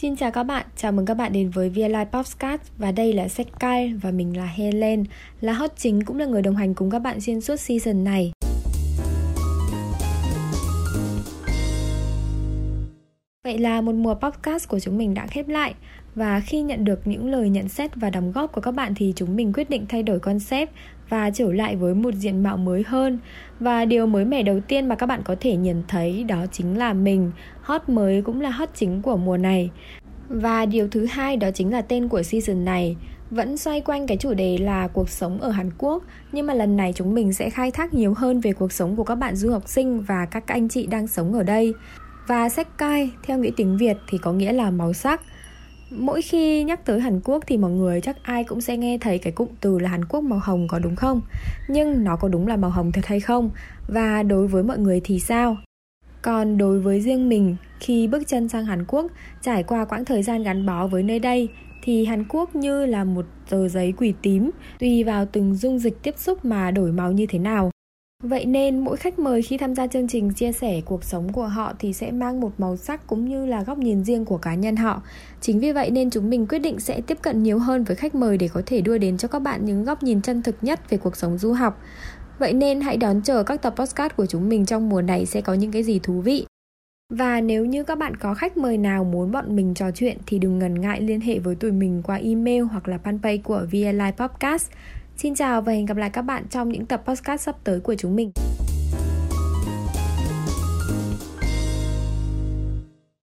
Xin chào các bạn, chào mừng các bạn đến với VLI Podcast và đây là Sách và mình là Helen, là hot chính cũng là người đồng hành cùng các bạn xuyên suốt season này. Vậy là một mùa podcast của chúng mình đã khép lại và khi nhận được những lời nhận xét và đóng góp của các bạn thì chúng mình quyết định thay đổi concept và trở lại với một diện mạo mới hơn. Và điều mới mẻ đầu tiên mà các bạn có thể nhìn thấy đó chính là mình, hot mới cũng là hot chính của mùa này. Và điều thứ hai đó chính là tên của season này vẫn xoay quanh cái chủ đề là cuộc sống ở Hàn Quốc nhưng mà lần này chúng mình sẽ khai thác nhiều hơn về cuộc sống của các bạn du học sinh và các anh chị đang sống ở đây. Và sách cai theo nghĩa tiếng Việt thì có nghĩa là màu sắc. Mỗi khi nhắc tới Hàn Quốc thì mọi người chắc ai cũng sẽ nghe thấy cái cụm từ là Hàn Quốc màu hồng có đúng không? Nhưng nó có đúng là màu hồng thật hay không? Và đối với mọi người thì sao? Còn đối với riêng mình, khi bước chân sang Hàn Quốc, trải qua quãng thời gian gắn bó với nơi đây, thì Hàn Quốc như là một tờ giấy quỷ tím, tùy vào từng dung dịch tiếp xúc mà đổi màu như thế nào. Vậy nên mỗi khách mời khi tham gia chương trình chia sẻ cuộc sống của họ thì sẽ mang một màu sắc cũng như là góc nhìn riêng của cá nhân họ. Chính vì vậy nên chúng mình quyết định sẽ tiếp cận nhiều hơn với khách mời để có thể đưa đến cho các bạn những góc nhìn chân thực nhất về cuộc sống du học. Vậy nên hãy đón chờ các tập podcast của chúng mình trong mùa này sẽ có những cái gì thú vị. Và nếu như các bạn có khách mời nào muốn bọn mình trò chuyện thì đừng ngần ngại liên hệ với tụi mình qua email hoặc là fanpage của VLI Podcast. Xin chào và hẹn gặp lại các bạn trong những tập podcast sắp tới của chúng mình.